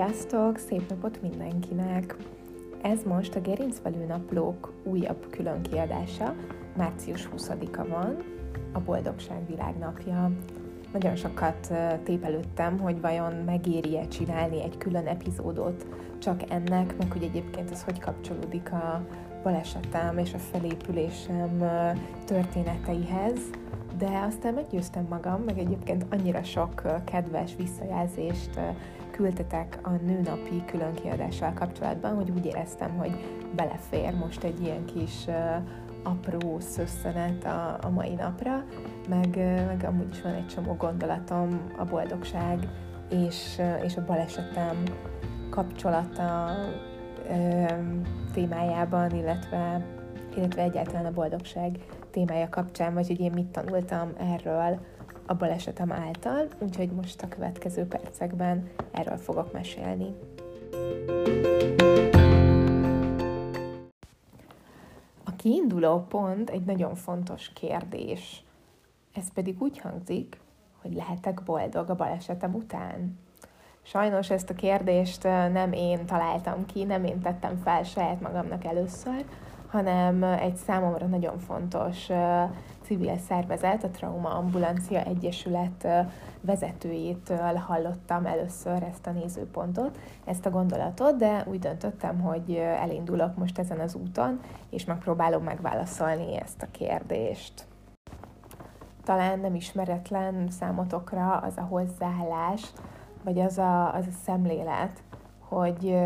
Sziasztok! Szép napot mindenkinek! Ez most a Gerincvelő Naplók újabb külön kiadása. Március 20-a van, a Boldogság Világnapja. Nagyon sokat tépelődtem, hogy vajon megéri-e csinálni egy külön epizódot csak ennek, meg hogy egyébként ez hogy kapcsolódik a balesetem és a felépülésem történeteihez, de aztán meggyőztem magam, meg egyébként annyira sok kedves visszajelzést küldtetek a nőnapi különkiadással kapcsolatban, hogy úgy éreztem, hogy belefér most egy ilyen kis apró szösszenet a, a mai napra, meg, meg amúgy is van egy csomó gondolatom a boldogság és, és a balesetem kapcsolata ö, témájában, illetve, illetve egyáltalán a boldogság témája kapcsán, vagy hogy én mit tanultam erről a balesetem által, úgyhogy most a következő percekben erről fogok mesélni. A kiinduló pont egy nagyon fontos kérdés. Ez pedig úgy hangzik, hogy lehetek boldog a balesetem után? Sajnos ezt a kérdést nem én találtam ki, nem én tettem fel saját magamnak először, hanem egy számomra nagyon fontos civil szervezet, a Trauma Ambulancia Egyesület vezetőjétől hallottam először ezt a nézőpontot, ezt a gondolatot, de úgy döntöttem, hogy elindulok most ezen az úton, és megpróbálom megválaszolni ezt a kérdést. Talán nem ismeretlen számotokra az a hozzáállás, vagy az a, az a szemlélet, hogy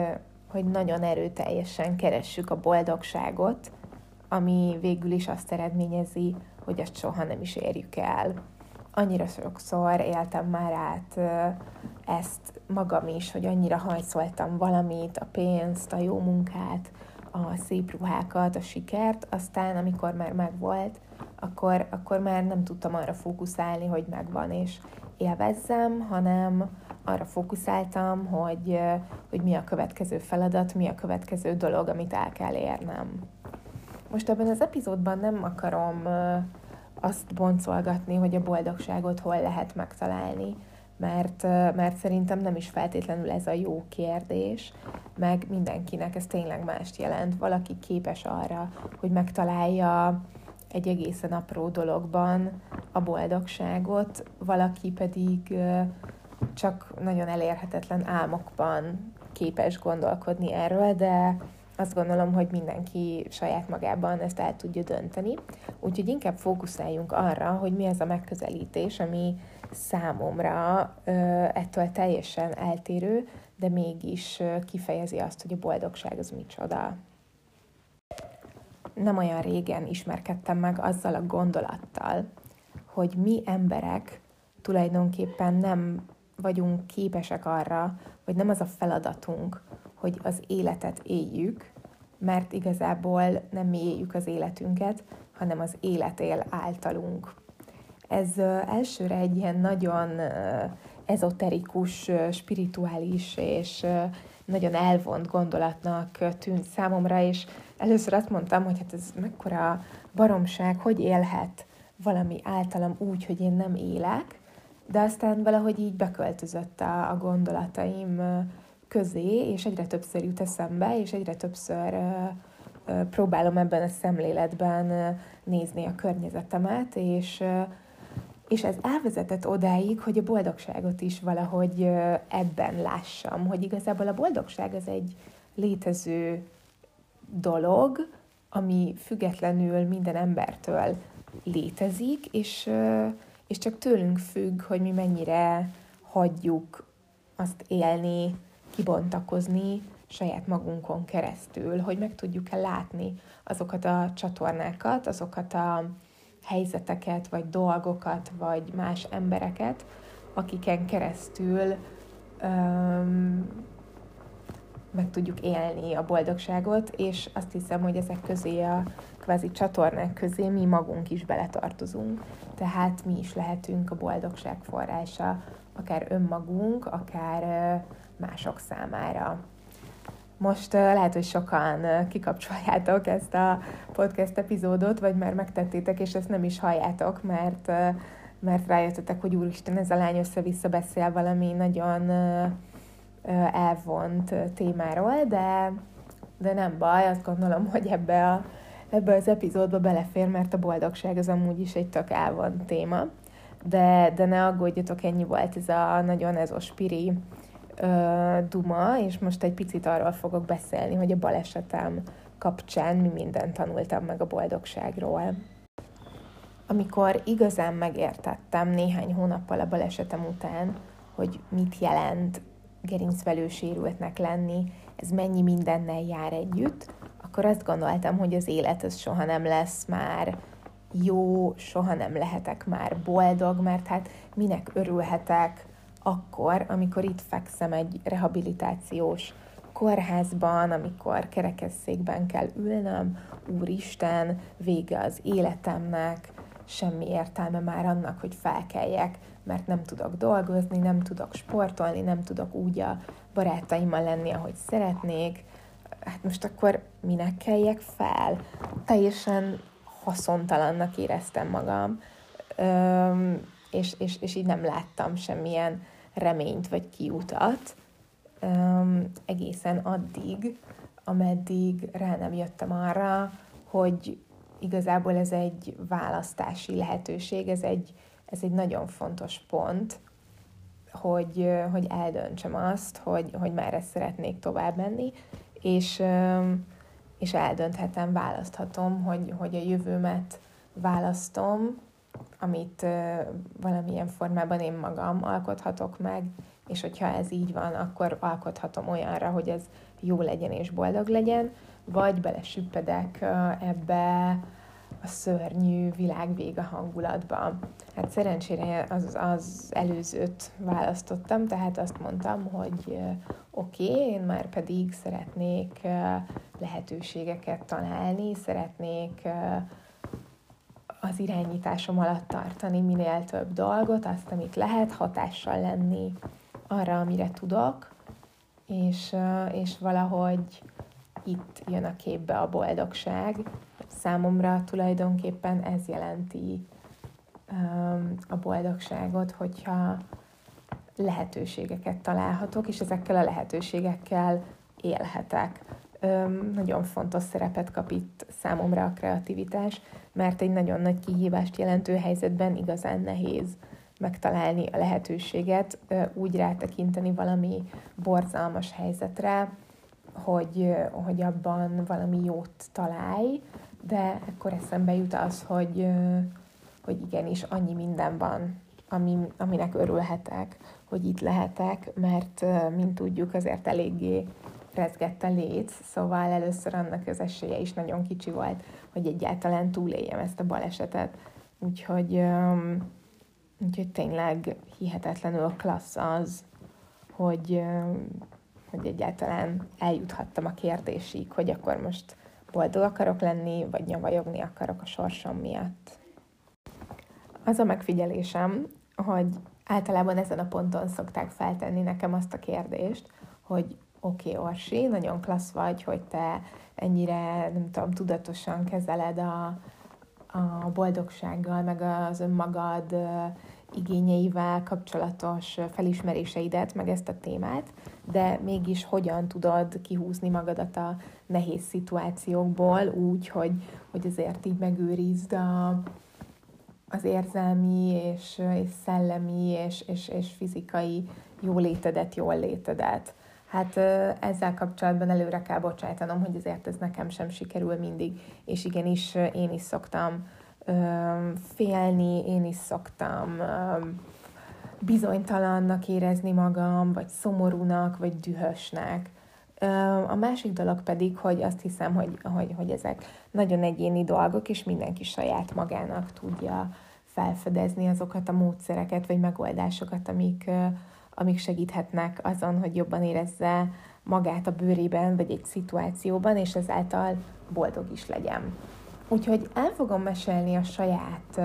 hogy nagyon erőteljesen keressük a boldogságot, ami végül is azt eredményezi, hogy azt soha nem is érjük el. Annyira sokszor éltem már át ezt magam is, hogy annyira hajszoltam valamit, a pénzt, a jó munkát, a szép ruhákat, a sikert, aztán amikor már megvolt, akkor, akkor már nem tudtam arra fókuszálni, hogy megvan és élvezzem, hanem arra fókuszáltam, hogy, hogy mi a következő feladat, mi a következő dolog, amit el kell érnem. Most ebben az epizódban nem akarom azt boncolgatni, hogy a boldogságot hol lehet megtalálni, mert, mert szerintem nem is feltétlenül ez a jó kérdés, meg mindenkinek ez tényleg mást jelent. Valaki képes arra, hogy megtalálja egy egészen apró dologban a boldogságot, valaki pedig csak nagyon elérhetetlen álmokban képes gondolkodni erről, de azt gondolom, hogy mindenki saját magában ezt el tudja dönteni. Úgyhogy inkább fókuszáljunk arra, hogy mi az a megközelítés, ami számomra ettől teljesen eltérő, de mégis kifejezi azt, hogy a boldogság az micsoda. Nem olyan régen ismerkedtem meg azzal a gondolattal, hogy mi emberek tulajdonképpen nem vagyunk képesek arra, hogy nem az a feladatunk, hogy az életet éljük, mert igazából nem mi éljük az életünket, hanem az élet él általunk. Ez elsőre egy ilyen nagyon ezoterikus, spirituális és nagyon elvont gondolatnak tűnt számomra, és először azt mondtam, hogy hát ez mekkora baromság, hogy élhet valami általam úgy, hogy én nem élek, de aztán valahogy így beköltözött a, a gondolataim közé, és egyre többször jut eszembe, és egyre többször próbálom ebben a szemléletben nézni a környezetemet, és, és ez elvezetett odáig, hogy a boldogságot is valahogy ebben lássam, hogy igazából a boldogság az egy létező dolog, ami függetlenül minden embertől létezik, és, és csak tőlünk függ, hogy mi mennyire hagyjuk azt élni, kibontakozni saját magunkon keresztül, hogy meg tudjuk-e látni azokat a csatornákat, azokat a helyzeteket, vagy dolgokat, vagy más embereket, akiken keresztül öm, meg tudjuk élni a boldogságot, és azt hiszem, hogy ezek közé a kvázi csatornák közé mi magunk is beletartozunk, tehát mi is lehetünk a boldogság forrása, akár önmagunk, akár mások számára. Most lehet, hogy sokan kikapcsoljátok ezt a podcast epizódot, vagy már megtettétek, és ezt nem is halljátok, mert, mert rájöttetek, hogy úristen, ez a lány össze-vissza beszél valami nagyon elvont témáról, de, de nem baj, azt gondolom, hogy ebbe, a, ebbe az epizódba belefér, mert a boldogság az amúgy is egy tök elvont téma. De, de ne aggódjatok, ennyi volt ez a nagyon ez a spiri ö, duma, és most egy picit arról fogok beszélni, hogy a balesetem kapcsán mi mindent tanultam meg a boldogságról. Amikor igazán megértettem néhány hónappal a balesetem után, hogy mit jelent gerincvelő sérültnek lenni, ez mennyi mindennel jár együtt, akkor azt gondoltam, hogy az élet az soha nem lesz már jó, soha nem lehetek már boldog, mert hát minek örülhetek akkor, amikor itt fekszem egy rehabilitációs kórházban, amikor kerekesszékben kell ülnöm, úristen, vége az életemnek, semmi értelme már annak, hogy felkeljek, mert nem tudok dolgozni, nem tudok sportolni, nem tudok úgy a barátaimmal lenni, ahogy szeretnék. Hát most akkor minek keljek fel? Teljesen haszontalannak éreztem magam, Öm, és, és, és így nem láttam semmilyen reményt vagy kiutat Öm, egészen addig, ameddig rá nem jöttem arra, hogy igazából ez egy választási lehetőség, ez egy, ez egy nagyon fontos pont, hogy, hogy eldöntsem azt, hogy, hogy merre szeretnék tovább menni, és, és eldönthetem, választhatom, hogy, hogy a jövőmet választom, amit valamilyen formában én magam alkothatok meg, és hogyha ez így van, akkor alkothatom olyanra, hogy ez jó legyen és boldog legyen, vagy belesüppedek ebbe a szörnyű világvége hangulatba. Hát szerencsére az, az előzőt választottam, tehát azt mondtam, hogy oké, okay, én már pedig szeretnék lehetőségeket találni, szeretnék az irányításom alatt tartani minél több dolgot, azt, amit lehet, hatással lenni arra, amire tudok, és, és valahogy itt jön a képbe a boldogság. Számomra tulajdonképpen ez jelenti a boldogságot, hogyha lehetőségeket találhatok, és ezekkel a lehetőségekkel élhetek. Nagyon fontos szerepet kap itt számomra a kreativitás, mert egy nagyon nagy kihívást jelentő helyzetben igazán nehéz megtalálni a lehetőséget, úgy rátekinteni valami borzalmas helyzetre, hogy, hogy abban valami jót találj, de akkor eszembe jut az, hogy, hogy igenis annyi minden van, ami, aminek örülhetek, hogy itt lehetek, mert mint tudjuk, azért eléggé rezgett a léc, szóval először annak az esélye is nagyon kicsi volt, hogy egyáltalán túléljem ezt a balesetet. Úgyhogy, úgyhogy tényleg hihetetlenül klassz az, hogy, hogy egyáltalán eljuthattam a kérdésig, hogy akkor most boldog akarok lenni, vagy nyavajogni akarok a sorsom miatt. Az a megfigyelésem, hogy általában ezen a ponton szokták feltenni nekem azt a kérdést, hogy oké, okay, Orsi, nagyon klassz vagy, hogy te ennyire, nem tudom, tudatosan kezeled a, a boldogsággal, meg az önmagad igényeivel kapcsolatos felismeréseidet, meg ezt a témát, de mégis hogyan tudod kihúzni magadat a nehéz szituációkból úgy, hogy, hogy azért így megőrizd a, az érzelmi és, és szellemi és, és, és fizikai jólétedet, jól létedet. Hát ezzel kapcsolatban előre kell bocsájtanom, hogy azért ez nekem sem sikerül mindig, és igenis én is szoktam félni, én is szoktam bizonytalannak érezni magam, vagy szomorúnak, vagy dühösnek. A másik dolog pedig, hogy azt hiszem, hogy, hogy, hogy ezek nagyon egyéni dolgok, és mindenki saját magának tudja felfedezni azokat a módszereket, vagy megoldásokat, amik, amik segíthetnek azon, hogy jobban érezze magát a bőrében, vagy egy szituációban, és ezáltal boldog is legyen. Úgyhogy el fogom mesélni a saját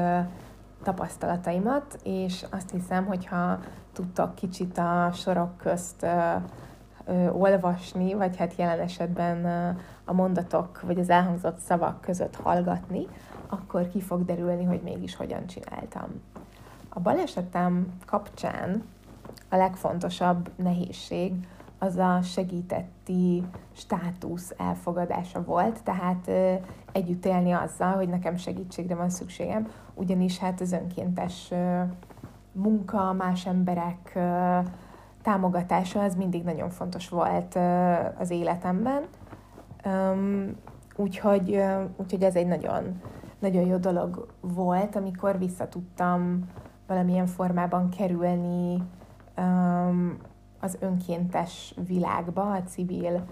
tapasztalataimat, és azt hiszem, hogyha tudtok kicsit a sorok közt olvasni, vagy hát jelen esetben a mondatok, vagy az elhangzott szavak között hallgatni, akkor ki fog derülni, hogy mégis hogyan csináltam. A balesetem kapcsán a legfontosabb nehézség az a segítetti státusz elfogadása volt, tehát együtt élni azzal, hogy nekem segítségre van szükségem, ugyanis hát az önkéntes munka, más emberek támogatása az mindig nagyon fontos volt az életemben. Úgyhogy, úgyhogy ez egy nagyon, nagyon jó dolog volt, amikor visszatudtam valamilyen formában kerülni az önkéntes világba, a civil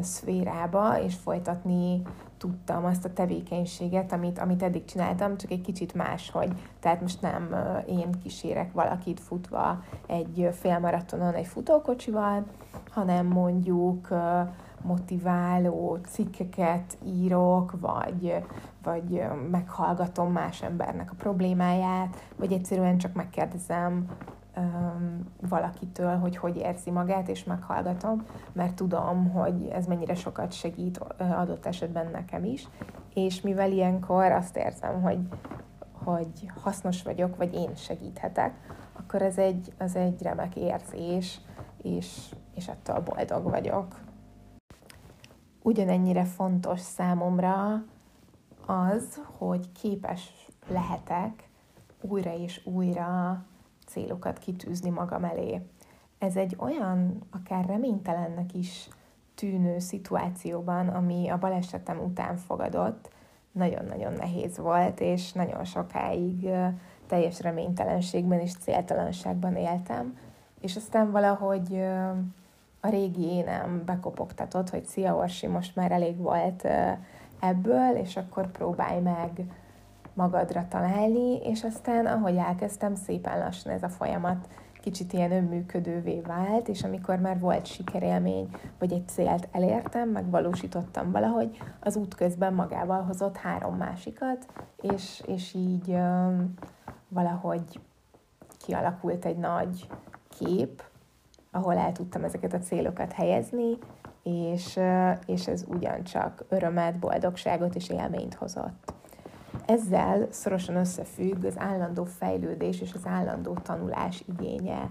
szférába, és folytatni tudtam azt a tevékenységet, amit, amit eddig csináltam, csak egy kicsit máshogy. Tehát most nem én kísérek valakit futva egy félmaratonon egy futókocsival, hanem mondjuk motiváló cikkeket írok, vagy, vagy meghallgatom más embernek a problémáját, vagy egyszerűen csak megkérdezem valakitől, hogy hogy érzi magát, és meghallgatom, mert tudom, hogy ez mennyire sokat segít adott esetben nekem is, és mivel ilyenkor azt érzem, hogy, hogy hasznos vagyok, vagy én segíthetek, akkor ez egy, az egy remek érzés, és, és ettől boldog vagyok. Ugyanennyire fontos számomra az, hogy képes lehetek újra és újra célokat kitűzni magam elé. Ez egy olyan, akár reménytelennek is tűnő szituációban, ami a balesetem után fogadott, nagyon-nagyon nehéz volt, és nagyon sokáig teljes reménytelenségben és céltalanságban éltem, és aztán valahogy a régi énem bekopogtatott, hogy szia Orsi, most már elég volt ebből, és akkor próbálj meg magadra találni, és aztán ahogy elkezdtem, szépen lassan ez a folyamat kicsit ilyen önműködővé vált, és amikor már volt sikerélmény, vagy egy célt elértem, megvalósítottam valahogy, az út közben magával hozott három másikat, és, és így um, valahogy kialakult egy nagy kép, ahol el tudtam ezeket a célokat helyezni, és, és ez ugyancsak örömet, boldogságot és élményt hozott. Ezzel szorosan összefügg az állandó fejlődés és az állandó tanulás igénye.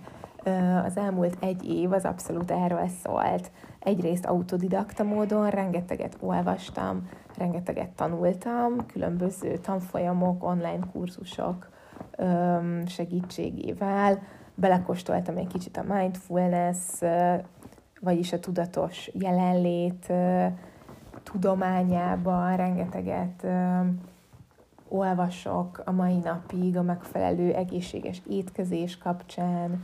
Az elmúlt egy év az abszolút erről szólt. Egyrészt autodidakta módon rengeteget olvastam, rengeteget tanultam, különböző tanfolyamok, online kurzusok segítségével, belekóstoltam egy kicsit a mindfulness, vagyis a tudatos jelenlét tudományába, rengeteget olvasok a mai napig a megfelelő egészséges étkezés kapcsán,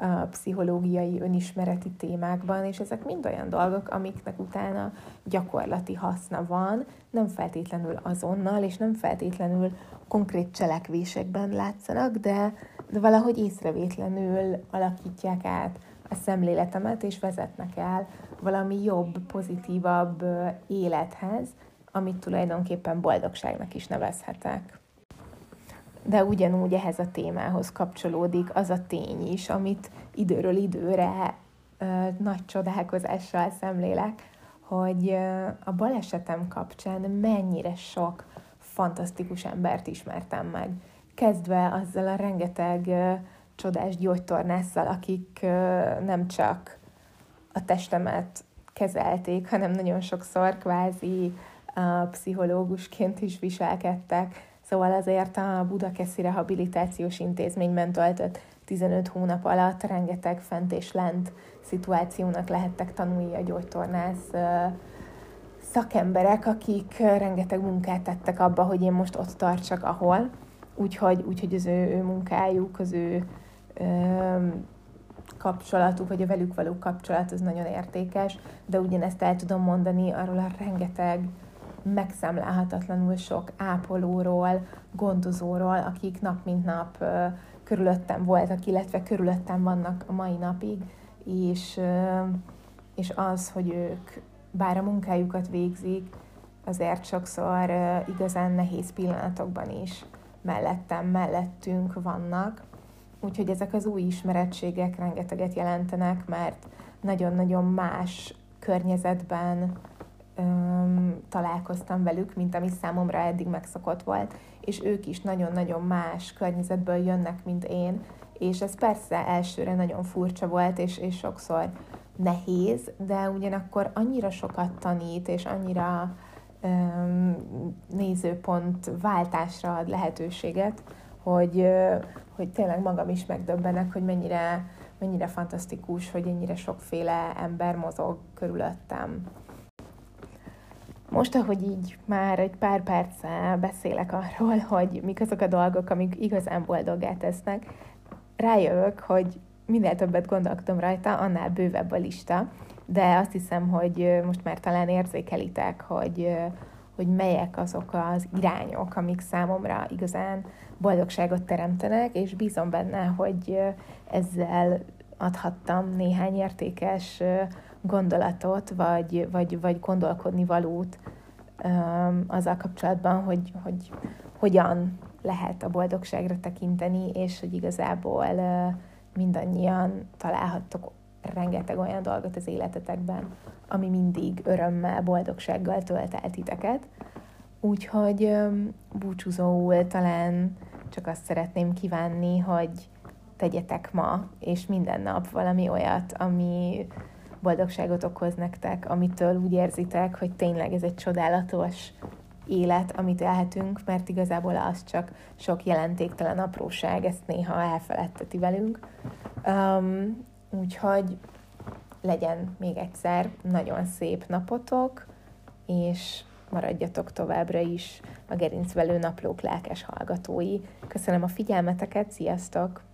a pszichológiai, önismereti témákban, és ezek mind olyan dolgok, amiknek utána gyakorlati haszna van, nem feltétlenül azonnal, és nem feltétlenül konkrét cselekvésekben látszanak, de, de valahogy észrevétlenül alakítják át a szemléletemet, és vezetnek el valami jobb, pozitívabb élethez, amit tulajdonképpen boldogságnak is nevezhetek. De ugyanúgy ehhez a témához kapcsolódik az a tény is, amit időről időre ö, nagy csodálkozással szemlélek, hogy ö, a balesetem kapcsán mennyire sok fantasztikus embert ismertem meg. Kezdve azzal a rengeteg ö, csodás gyógytornásszal, akik nem csak a testemet kezelték, hanem nagyon sokszor kvázi pszichológusként is viselkedtek, szóval azért a Budakeszi Rehabilitációs Intézményben töltött 15 hónap alatt rengeteg fent és lent szituációnak lehettek tanulni a gyógytornász szakemberek, akik rengeteg munkát tettek abba, hogy én most ott tartsak, ahol. Úgyhogy, úgyhogy az ő, ő munkájuk, az ő ö, kapcsolatuk, vagy a velük való kapcsolat az nagyon értékes, de ugyanezt el tudom mondani arról a rengeteg megszámlálhatatlanul sok ápolóról, gondozóról, akik nap mint nap körülöttem voltak, illetve körülöttem vannak a mai napig, és, és az, hogy ők bár a munkájukat végzik, azért sokszor igazán nehéz pillanatokban is mellettem, mellettünk vannak. Úgyhogy ezek az új ismerettségek rengeteget jelentenek, mert nagyon-nagyon más környezetben öm, találkoztam velük, mint ami számomra eddig megszokott volt, és ők is nagyon-nagyon más környezetből jönnek, mint én, és ez persze elsőre nagyon furcsa volt, és, és sokszor nehéz, de ugyanakkor annyira sokat tanít, és annyira nézőpont váltásra ad lehetőséget, hogy, hogy tényleg magam is megdöbbenek, hogy mennyire, mennyire fantasztikus, hogy ennyire sokféle ember mozog körülöttem. Most, ahogy így már egy pár perccel beszélek arról, hogy mik azok a dolgok, amik igazán boldoggá tesznek, rájövök, hogy minél többet gondolkodom rajta, annál bővebb a lista, de azt hiszem, hogy most már talán érzékelitek, hogy, hogy melyek azok az irányok, amik számomra igazán boldogságot teremtenek, és bízom benne, hogy ezzel adhattam néhány értékes gondolatot, vagy, vagy, vagy gondolkodni valót azzal kapcsolatban, hogy, hogy hogyan lehet a boldogságra tekinteni, és hogy igazából mindannyian találhattok rengeteg olyan dolgot az életetekben, ami mindig örömmel, boldogsággal tölt el titeket. Úgyhogy búcsúzóul talán csak azt szeretném kívánni, hogy tegyetek ma, és minden nap valami olyat, ami boldogságot okoz nektek, amitől úgy érzitek, hogy tényleg ez egy csodálatos élet, amit élhetünk, mert igazából az csak sok jelentéktelen apróság, ezt néha elfeledteti velünk. Um, úgyhogy legyen még egyszer nagyon szép napotok, és maradjatok továbbra is a Gerincvelő Naplók lelkes hallgatói. Köszönöm a figyelmeteket, sziasztok!